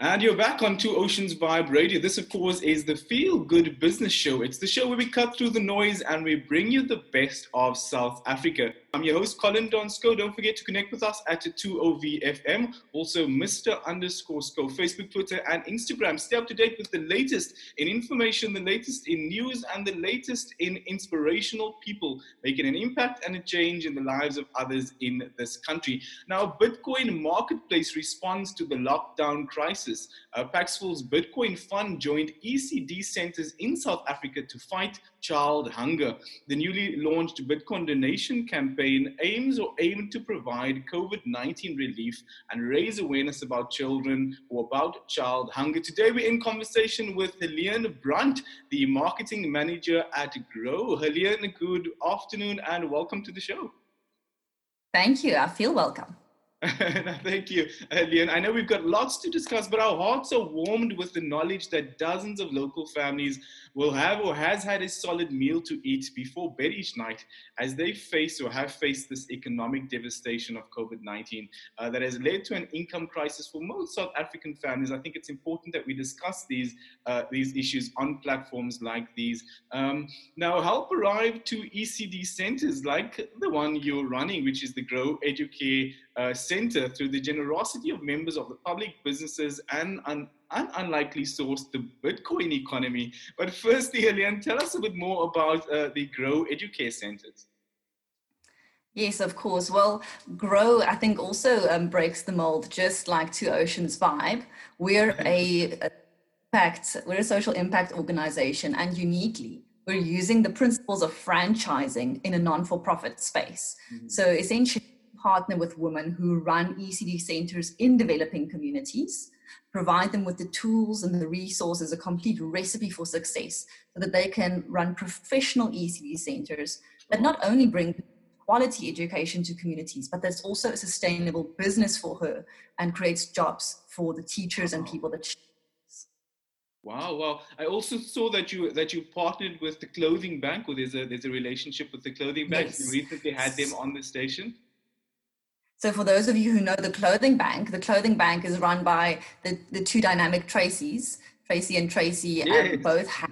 And you're back on Two Oceans Vibe Radio. This, of course, is the Feel Good Business Show. It's the show where we cut through the noise and we bring you the best of South Africa. I'm your host, Colin Donsko. Don't forget to connect with us at 2OVFM. Also, Mr. underscore Sco, Facebook, Twitter, and Instagram. Stay up to date with the latest in information, the latest in news, and the latest in inspirational people making an impact and a change in the lives of others in this country. Now, Bitcoin Marketplace responds to the lockdown crisis. Uh, Paxful's Bitcoin Fund joined ECD centers in South Africa to fight child hunger. The newly launched Bitcoin donation campaign aims or aim to provide COVID-19 relief and raise awareness about children or about child hunger. Today we're in conversation with Helene Brunt, the marketing manager at Grow. Helene, good afternoon and welcome to the show. Thank you. I feel welcome. Thank you, Leon. I know we've got lots to discuss, but our hearts are warmed with the knowledge that dozens of local families will have or has had a solid meal to eat before bed each night as they face or have faced this economic devastation of COVID-19 uh, that has led to an income crisis for most South African families. I think it's important that we discuss these uh, these issues on platforms like these. Um, now, help arrive to ECD centers like the one you're running, which is the Grow Educare uh, Center, through the generosity of members of the public, businesses, and un- an unlikely source, the Bitcoin economy. But firstly, Helene, tell us a bit more about uh, the Grow Educare Centers. Yes, of course. Well, Grow, I think, also um, breaks the mold, just like Two Oceans Vibe. We're a, a impact, we're a social impact organization, and uniquely, we're using the principles of franchising in a non-for-profit space. Mm-hmm. So essentially, partner with women who run ECD centers in developing communities provide them with the tools and the resources, a complete recipe for success, so that they can run professional ECD centers that not only bring quality education to communities, but there's also a sustainable business for her and creates jobs for the teachers and people that she Wow, wow! I also saw that you that you partnered with the clothing bank, or there's a there's a relationship with the clothing bank. Yes. You recently had them on the station. So for those of you who know the clothing bank, the clothing bank is run by the, the two dynamic Tracey's, Tracey and Tracy, yes. and both have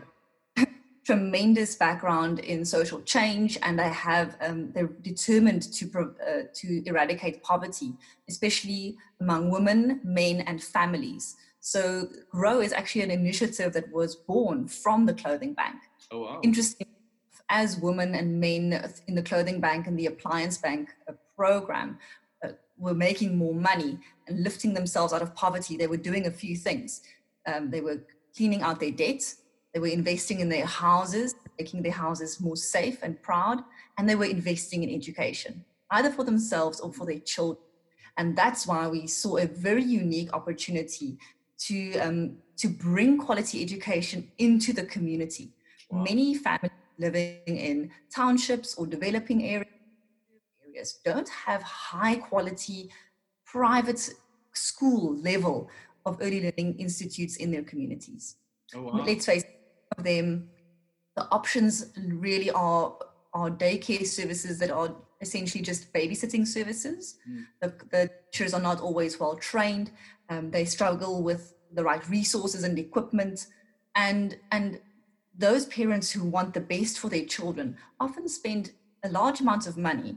tremendous background in social change, and they have um, they're determined to uh, to eradicate poverty, especially among women, men, and families. So Grow is actually an initiative that was born from the clothing bank. Oh wow! Interesting. As women and men in the clothing bank and the appliance bank uh, program, were making more money and lifting themselves out of poverty, they were doing a few things. Um, they were cleaning out their debts, they were investing in their houses, making their houses more safe and proud, and they were investing in education, either for themselves or for their children. And that's why we saw a very unique opportunity to, um, to bring quality education into the community. Wow. Many families living in townships or developing areas areas don't have high quality private school level of early learning institutes in their communities. Oh, wow. Let's face of them, the options really are are daycare services that are essentially just babysitting services. Mm. The, the, teachers are not always well trained. Um, they struggle with the right resources and equipment, and and those parents who want the best for their children often spend a large amount of money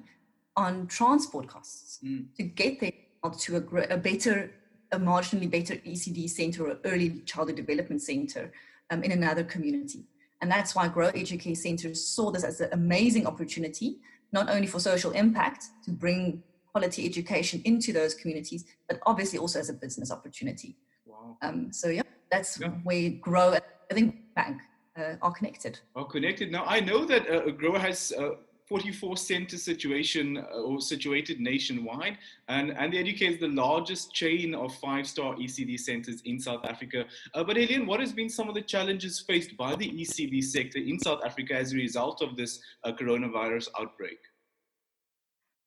on transport costs mm. to get them to a, a, better, a marginally better ECD center or early childhood development center um, in another community. And that's why Grow Educare Centers saw this as an amazing opportunity, not only for social impact to bring quality education into those communities, but obviously also as a business opportunity. Wow. Um, so yeah, that's yeah. where Grow, I think, Bank uh, are connected. Are connected. Now I know that uh, Grow has uh, 44 center situation uh, or situated nationwide. And, and the Educare is the largest chain of five-star ECD centers in South Africa. Uh, but Alien, what has been some of the challenges faced by the ECD sector in South Africa as a result of this uh, coronavirus outbreak?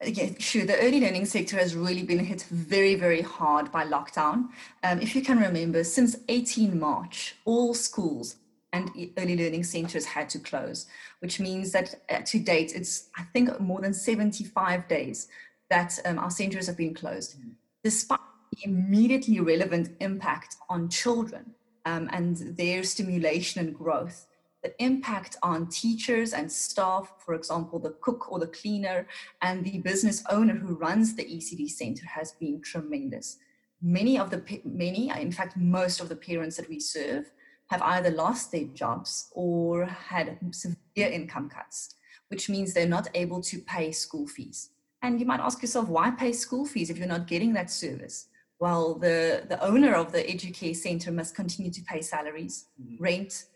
Yeah, sure. The early learning sector has really been hit very, very hard by lockdown. Um, if you can remember, since 18 March, all schools and early learning centers had to close, which means that uh, to date, it's, I think, more than 75 days that um, our centers have been closed. Mm. Despite the immediately relevant impact on children um, and their stimulation and growth. The impact on teachers and staff, for example, the cook or the cleaner, and the business owner who runs the ECD center has been tremendous. Many of the many, in fact, most of the parents that we serve have either lost their jobs or had severe income cuts, which means they're not able to pay school fees. And you might ask yourself, why pay school fees if you're not getting that service? Well, the, the owner of the educare center must continue to pay salaries, mm-hmm. rent,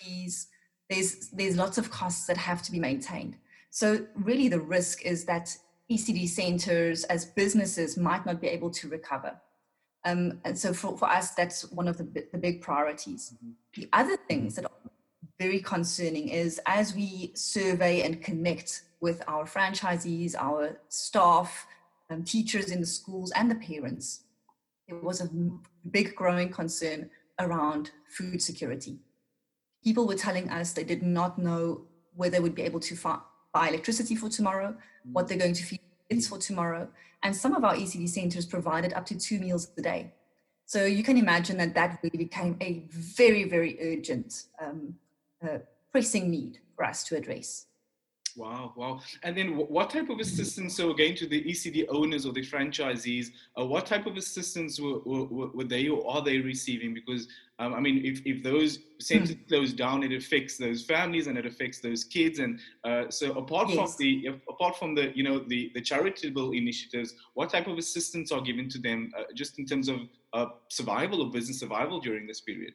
fees. There's, there's lots of costs that have to be maintained. So really the risk is that ECD centers as businesses might not be able to recover. Um, and so for, for us, that's one of the, the big priorities. Mm-hmm. The other things that are very concerning is as we survey and connect with our franchisees, our staff, um, teachers in the schools, and the parents, there was a big growing concern around food security. People were telling us they did not know whether they would be able to buy electricity for tomorrow, what they're going to feed for tomorrow. And some of our ECD centers provided up to two meals a day. So you can imagine that that really became a very, very urgent, um, uh, pressing need for us to address. Wow, wow. And then what type of assistance, so again to the ECD owners or the franchisees, uh, what type of assistance were, were, were, they or are they receiving? Because, um, I mean, if, if those centers hmm. close down, it affects those families and it affects those kids. And uh, so apart yes. from the, apart from the, you know, the, the charitable initiatives, what type of assistance are given to them uh, just in terms of uh, survival or business survival during this period?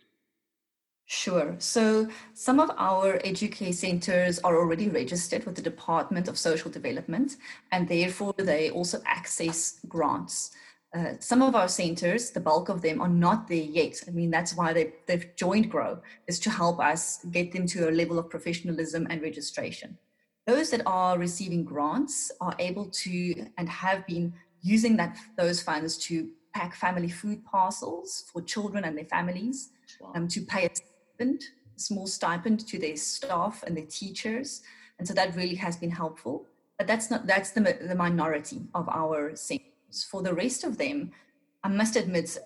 Sure. So some of our educare centers are already registered with the Department of Social Development, and therefore they also access grants. Uh, some of our centers, the bulk of them, are not there yet. I mean, that's why they, they've joined GROW, is to help us get them to a level of professionalism and registration. Those that are receiving grants are able to and have been using that those funds to pack family food parcels for children and their families, wow. um, to pay stipend, small stipend to their staff and their teachers. And so that really has been helpful. But that's not that's the, the minority of our centers. For the rest of them, I must admit,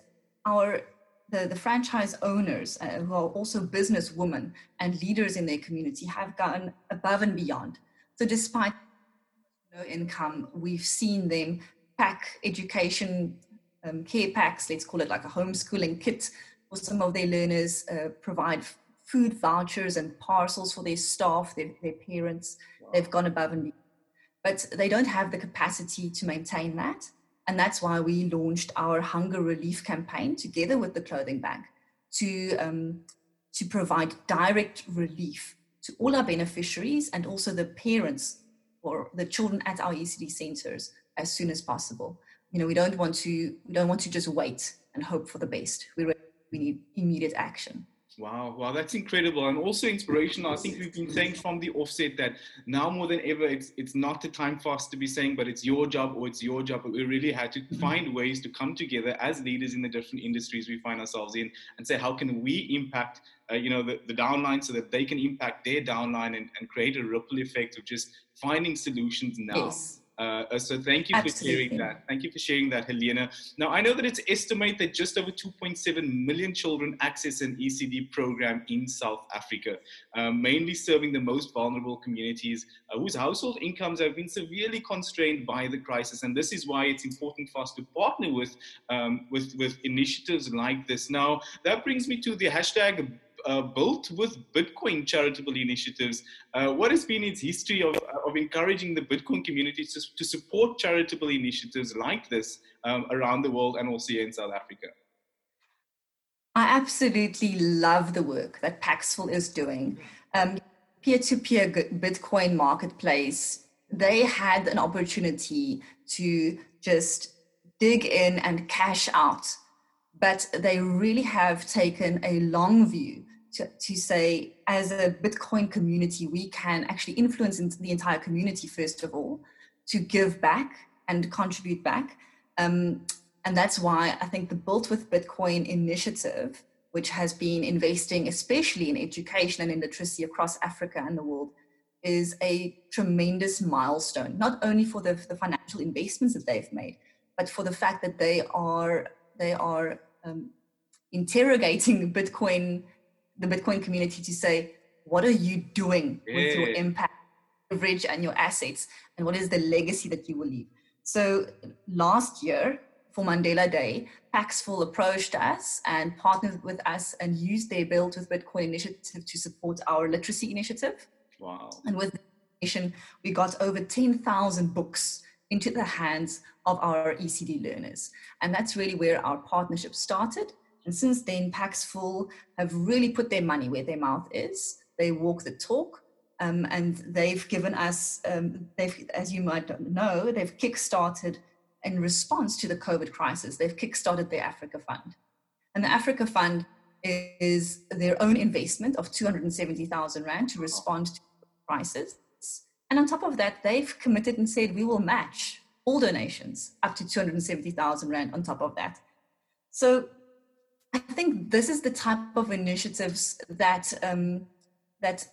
our the, the franchise owners uh, who are also business women and leaders in their community have gone above and beyond. So despite no income, we've seen them pack education um, care packs, let's call it like a homeschooling kit for some of their learners, uh, provide food vouchers and parcels for their staff, their, their parents. Wow. They've gone above and beyond. But they don't have the capacity to maintain that. And that's why we launched our hunger relief campaign together with the clothing bank to, um, to provide direct relief to all our beneficiaries and also the parents or the children at our ECD centers as soon as possible. You know, we don't want to we don't want to just wait and hope for the best. We we need immediate action. Wow, wow, that's incredible and also inspirational. I think we've been saying from the offset that now more than ever, it's it's not the time for us to be saying, but it's your job or it's your job. But we really had to mm-hmm. find ways to come together as leaders in the different industries we find ourselves in and say, how can we impact, uh, you know, the, the downline so that they can impact their downline and, and create a ripple effect of just finding solutions now. Yes uh, uh, so thank you Absolutely. for sharing that. Thank you for sharing that, Helena. Now, I know that it's estimated that just over 2.7 million children access an ECD program in South Africa, um, mainly serving the most vulnerable communities uh, whose household incomes have been severely constrained by the crisis. And this is why it's important for us to partner with, um, with, with initiatives like this. Now, that brings me to the hashtag uh, built with Bitcoin charitable initiatives. Uh, what has been its history of, of encouraging the Bitcoin community to, to support charitable initiatives like this um, around the world and also here in South Africa? I absolutely love the work that Paxful is doing. Um, peer-to-peer Bitcoin marketplace, they had an opportunity to just dig in and cash out but they really have taken a long view to, to say, as a Bitcoin community, we can actually influence the entire community, first of all, to give back and contribute back. Um, and that's why I think the Built with Bitcoin initiative, which has been investing especially in education and in literacy across Africa and the world, is a tremendous milestone, not only for the, the financial investments that they've made, but for the fact that they are they are um, interrogating Bitcoin, the Bitcoin community to say, what are you doing yeah. with your impact, leverage, and your assets, and what is the legacy that you will leave? So last year for Mandela Day, Paxful approached us and partnered with us and used their Build with Bitcoin initiative to support our literacy initiative. Wow. And with the we got over 10,000 books into the hands of our ECD learners. And that's really where our partnership started. And since then, Paxful have really put their money where their mouth is. They walk the talk. Um, and they've given us, um, they've, as you might know, they've kickstarted in response to the COVID crisis. They've kickstarted the Africa Fund. And the Africa Fund is their own investment of 270,000 Rand to respond to the crisis. And on top of that, they've committed and said we will match all donations up to 270,000 Rand on top of that. So I think this is the type of initiatives that um, that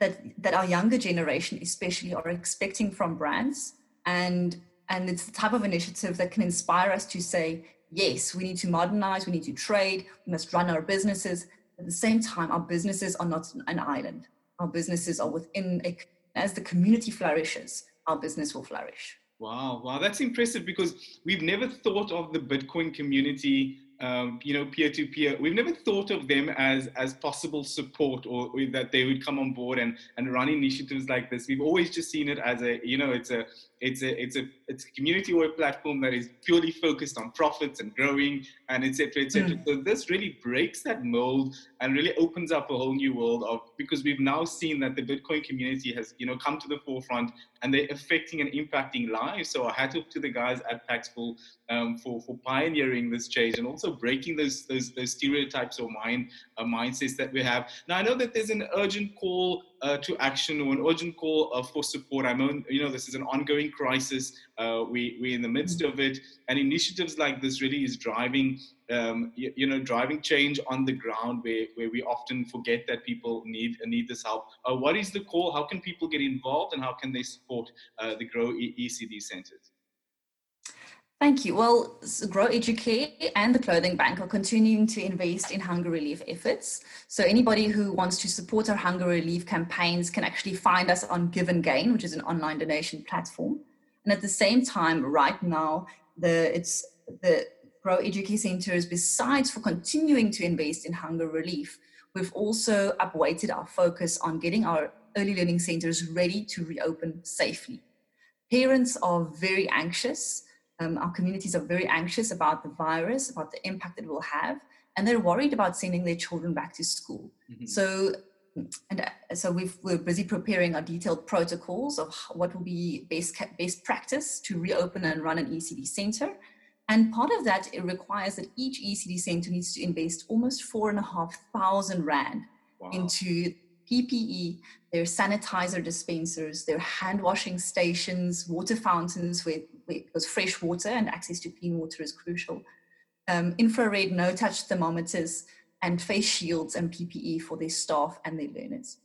that that our younger generation, especially, are expecting from brands, and and it's the type of initiative that can inspire us to say, yes, we need to modernize, we need to trade, we must run our businesses. At the same time, our businesses are not an island. Our businesses are within a as the community flourishes, our business will flourish. Wow, wow, that's impressive because we've never thought of the Bitcoin community um, you know, peer to peer. We've never thought of them as as possible support or, or, that they would come on board and and run initiatives like this. We've always just seen it as a you know it's a it's a it's a it's a community or a platform that is purely focused on profits and growing and etc etc. Mm. So this really breaks that mold and really opens up a whole new world of because we've now seen that the Bitcoin community has you know come to the forefront and they're affecting and impacting lives. So I hat off to the guys at Paxful um, for for pioneering this change and also breaking those those, those stereotypes or mind uh, mindsets that we have. Now I know that there's an urgent call uh, to action or an urgent call uh, for support. I mean, you know, this is an ongoing crisis. Uh, we we're in the midst of it, and initiatives like this really is driving, um, you, you, know, driving change on the ground where, where we often forget that people need need this help. Uh, what is the call? How can people get involved, and how can they support uh, the Grow ECD centers? Thank you. Well, Grow Educare and the Clothing Bank are continuing to invest in hunger relief efforts. So anybody who wants to support our hunger relief campaigns can actually find us on GivenGain, which is an online donation platform. And at the same time, right now, the it's the Grow Educare Centers, besides for continuing to invest in hunger relief, we've also upweighted our focus on getting our early learning centers ready to reopen safely. Parents are very anxious um, our communities are very anxious about the virus, about the impact it will have, and they're worried about sending their children back to school. Mm-hmm. So, and uh, so we are busy preparing our detailed protocols of what will be best best practice to reopen and run an ECD center. And part of that it requires that each ECD center needs to invest almost four and a half thousand rand wow. into PPE, their sanitizer dispensers, their hand washing stations, water fountains with, because fresh water and access to clean water is crucial, um, infrared no touch thermometers, and face shields and PPE for their staff and their learners.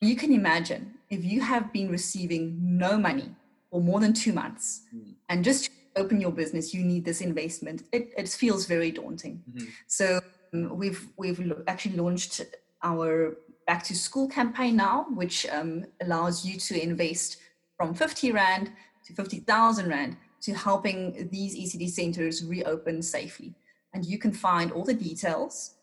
You can imagine if you have been receiving no money for more than two months mm. and just to open your business, you need this investment. It, it feels very daunting. Mm-hmm. So um, we've we've actually launched our back to school campaign now, which um, allows you to invest from 50 Rand to 50,000 Rand to helping these ECD centers reopen safely. And you can find all the details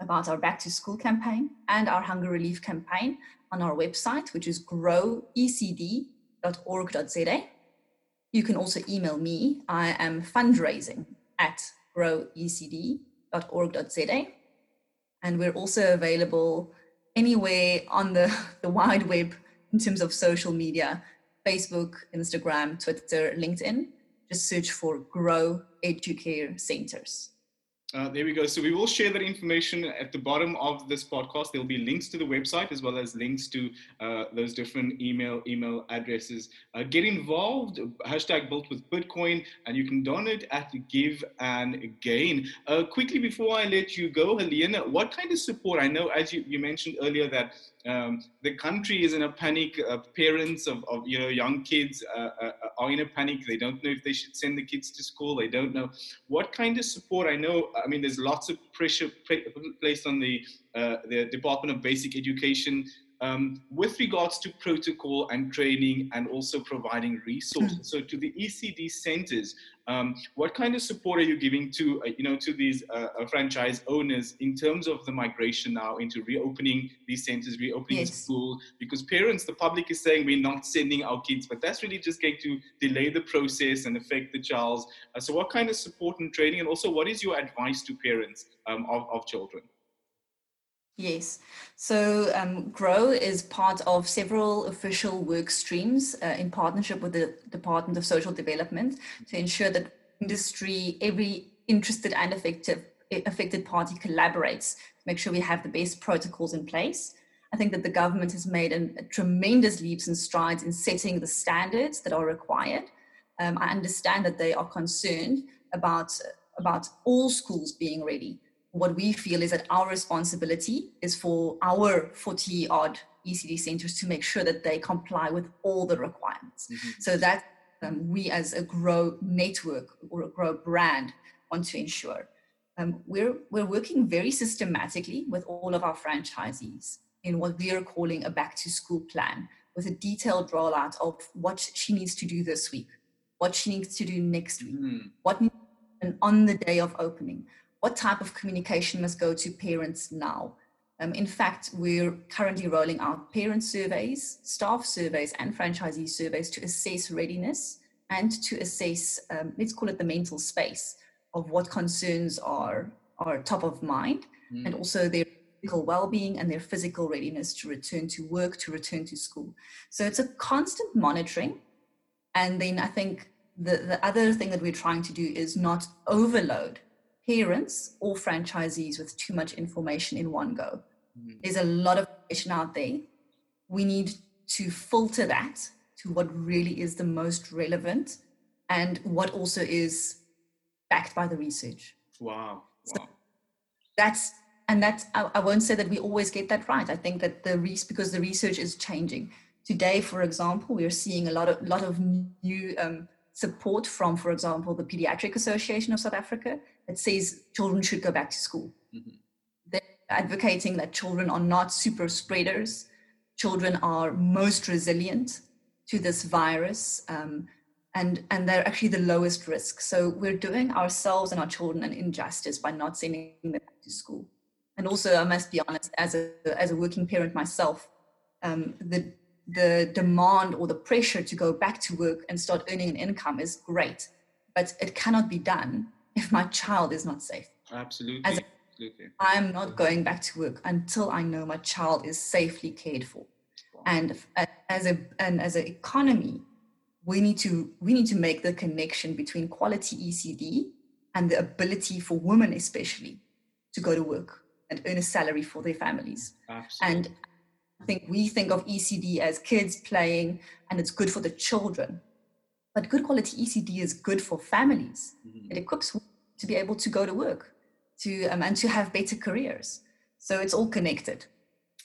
about our back to school campaign and our hunger relief campaign on our website, which is growecd.org.za. You can also email me. I am fundraising at growecd.org.za. And we're also available anywhere on the, the wide web in terms of social media Facebook, Instagram, Twitter, LinkedIn. Just search for Grow Educare Centers. Uh, there we go. So we will share that information at the bottom of this podcast. There'll be links to the website as well as links to uh, those different email email addresses. Uh, get involved. Hashtag built with Bitcoin, and you can donate at Give and Gain. Uh, quickly before I let you go, Helena, what kind of support? I know as you, you mentioned earlier that um, the country is in a panic. Uh, parents of, of you know young kids uh, uh, are in a panic. They don't know if they should send the kids to school. They don't know what kind of support. I know. I mean, there's lots of pressure placed on the uh, the Department of Basic Education um, with regards to protocol and training and also providing resources. Mm. So to the ECD centers, um, what kind of support are you giving to, uh, you know, to these uh, uh, franchise owners in terms of the migration now into reopening these centers, reopening yes. school? Because parents, the public is saying we're not sending our kids, but that's really just going to delay the process and affect the child. Uh, so what kind of support and training and also what is your advice to parents um, of, of children? Yes. So um, GROW is part of several official work streams uh, in partnership with the Department of Social Development to ensure that industry, every interested and affected, affected party collaborates to make sure we have the best protocols in place. I think that the government has made an, a tremendous leaps and strides in setting the standards that are required. Um, I understand that they are concerned about, about all schools being ready what we feel is that our responsibility is for our 40 odd ECD centers to make sure that they comply with all the requirements. Mm-hmm. So that um, we as a grow network or a grow brand want to ensure. Um, we're, we're working very systematically with all of our franchisees in what we are calling a back to school plan with a detailed rollout of what she needs to do this week, what she needs to do next week, mm. what and on the day of opening, what type of communication must go to parents now? Um, in fact, we're currently rolling out parent surveys, staff surveys, and franchisee surveys to assess readiness and to assess, um, let's call it the mental space of what concerns are, are top of mind mm. and also their physical well-being and their physical readiness to return to work, to return to school. So it's a constant monitoring. And then I think the, the other thing that we're trying to do is not overload parents or franchisees with too much information in one go. Mm-hmm. There's a lot of information out there. We need to filter that to what really is the most relevant and what also is backed by the research. Wow. wow. So that's and that's I, I, won't say that we always get that right. I think that the research because the research is changing. Today, for example, we are seeing a lot of lot of new um, support from, for example, the Pediatric Association of South Africa that says children should go back to school. Mm-hmm. They're advocating that children are not super spreaders, children are most resilient to this virus. Um, and, and they're actually the lowest risk. So we're doing ourselves and our children an injustice by not sending them back to school. And also, I must be honest, as a, as a working parent myself, um, the the demand or the pressure to go back to work and start earning an income is great, but it cannot be done if my child is not safe. Absolutely. As Absolutely. I'm not going back to work until I know my child is safely cared for. Wow. And uh, as a and as an economy, we need to we need to make the connection between quality ECD and the ability for women especially to go to work and earn a salary for their families. Absolutely. And think we think of ECD as kids playing and it's good for the children. But good quality ECD is good for families. Mm-hmm. It equips to be able to go to work to um, and to have better careers. So it's all connected.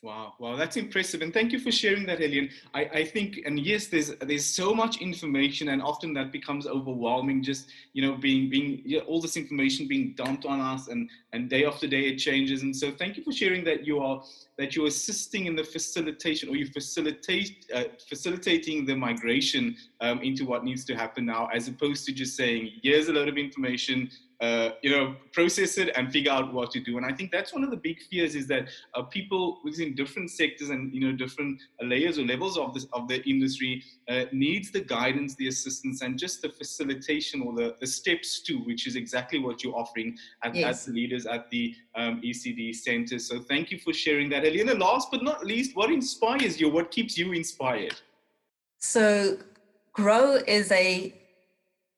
Wow, wow, that's impressive, and thank you for sharing that, Helene. I, I think, and yes, there's there's so much information, and often that becomes overwhelming. Just you know, being being yeah, all this information being dumped on us, and and day after day it changes. And so, thank you for sharing that you are that you're assisting in the facilitation, or you facilitate uh, facilitating the migration um, into what needs to happen now, as opposed to just saying, here's a lot of information, uh, you know, process it and figure out what to do. And I think that's one of the big fears is that uh, people within different sectors and you know different layers or levels of this of the industry uh, needs the guidance, the assistance, and just the facilitation or the, the steps too, which is exactly what you're offering at, yes. as leaders at the um, ECD center. So thank you for sharing that, Helena. Last but not least, what inspires you? What keeps you inspired? So, Grow is a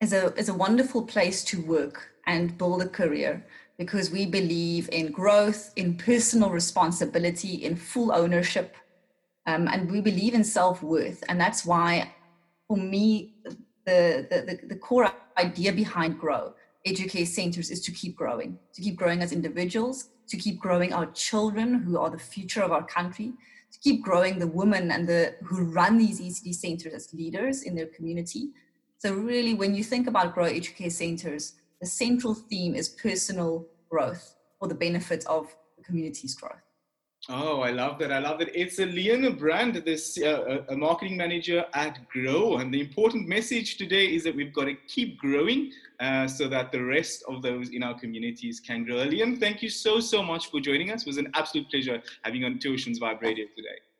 is a is a wonderful place to work and build a career because we believe in growth, in personal responsibility, in full ownership, um, and we believe in self worth. And that's why, for me, the, the, the, core idea behind Grow Educare Centers is to keep growing, to keep growing as individuals, to keep growing our children who are the future of our country, to keep growing the women and the who run these ECD centers as leaders in their community. So really, when you think about Grow Educare centers, the central theme is personal growth for the benefit of the community's growth. Oh, I love that. I love that. It's a Leona Brand, this uh, a marketing manager at Grow. And the important message today is that we've got to keep growing uh, so that the rest of those in our communities can grow. Leon, thank you so, so much for joining us. It was an absolute pleasure having you on Two Oceans Vibe Radio today.